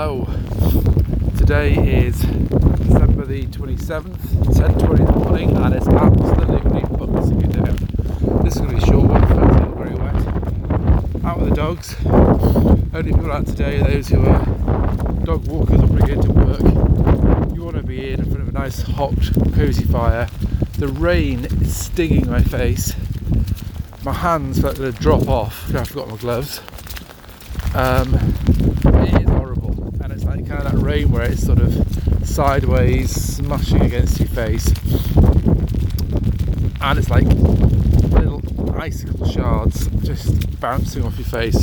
Hello. Today is December the 27th, 10:20 in the morning, and it's absolutely it down. This is going to be a short one, because it's very wet. Out with the dogs. Only people out today are those who are dog walkers or bring it to work. You want to be in front of a nice hot, cosy fire. The rain is stinging my face. My hands they're going to drop off. I've forgot my gloves. Um, it is horrible, and it's like kind of that rain where it's sort of sideways, smashing against your face, and it's like little icicle shards just bouncing off your face.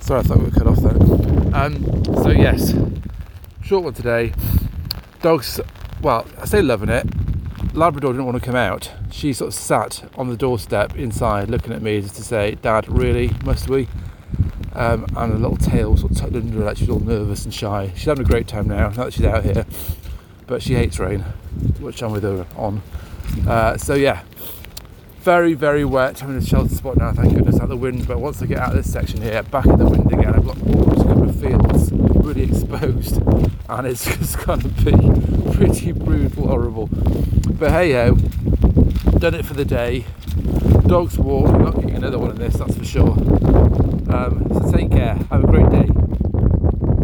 Sorry, I thought we were cut off then. Um, so yes, short one today. Dogs, well, I say loving it. Labrador didn't want to come out. She sort of sat on the doorstep inside looking at me just to say, Dad, really? Must we? Um, and a little tail sort of tucked under her like she's all nervous and shy. She's having a great time now, now that she's out here. But she hates rain, which I'm with her on. Uh, so yeah, very, very wet. I'm in a shelter spot now, thank goodness, out the wind. But once I get out of this section here, back in the wind again, I've got almost a couple of fields really exposed. And it's just going to be pretty brutal, horrible. But hey ho, done it for the day. Dogs walk, I'm not getting another one of this, that's for sure. Um, so take care, have a great day.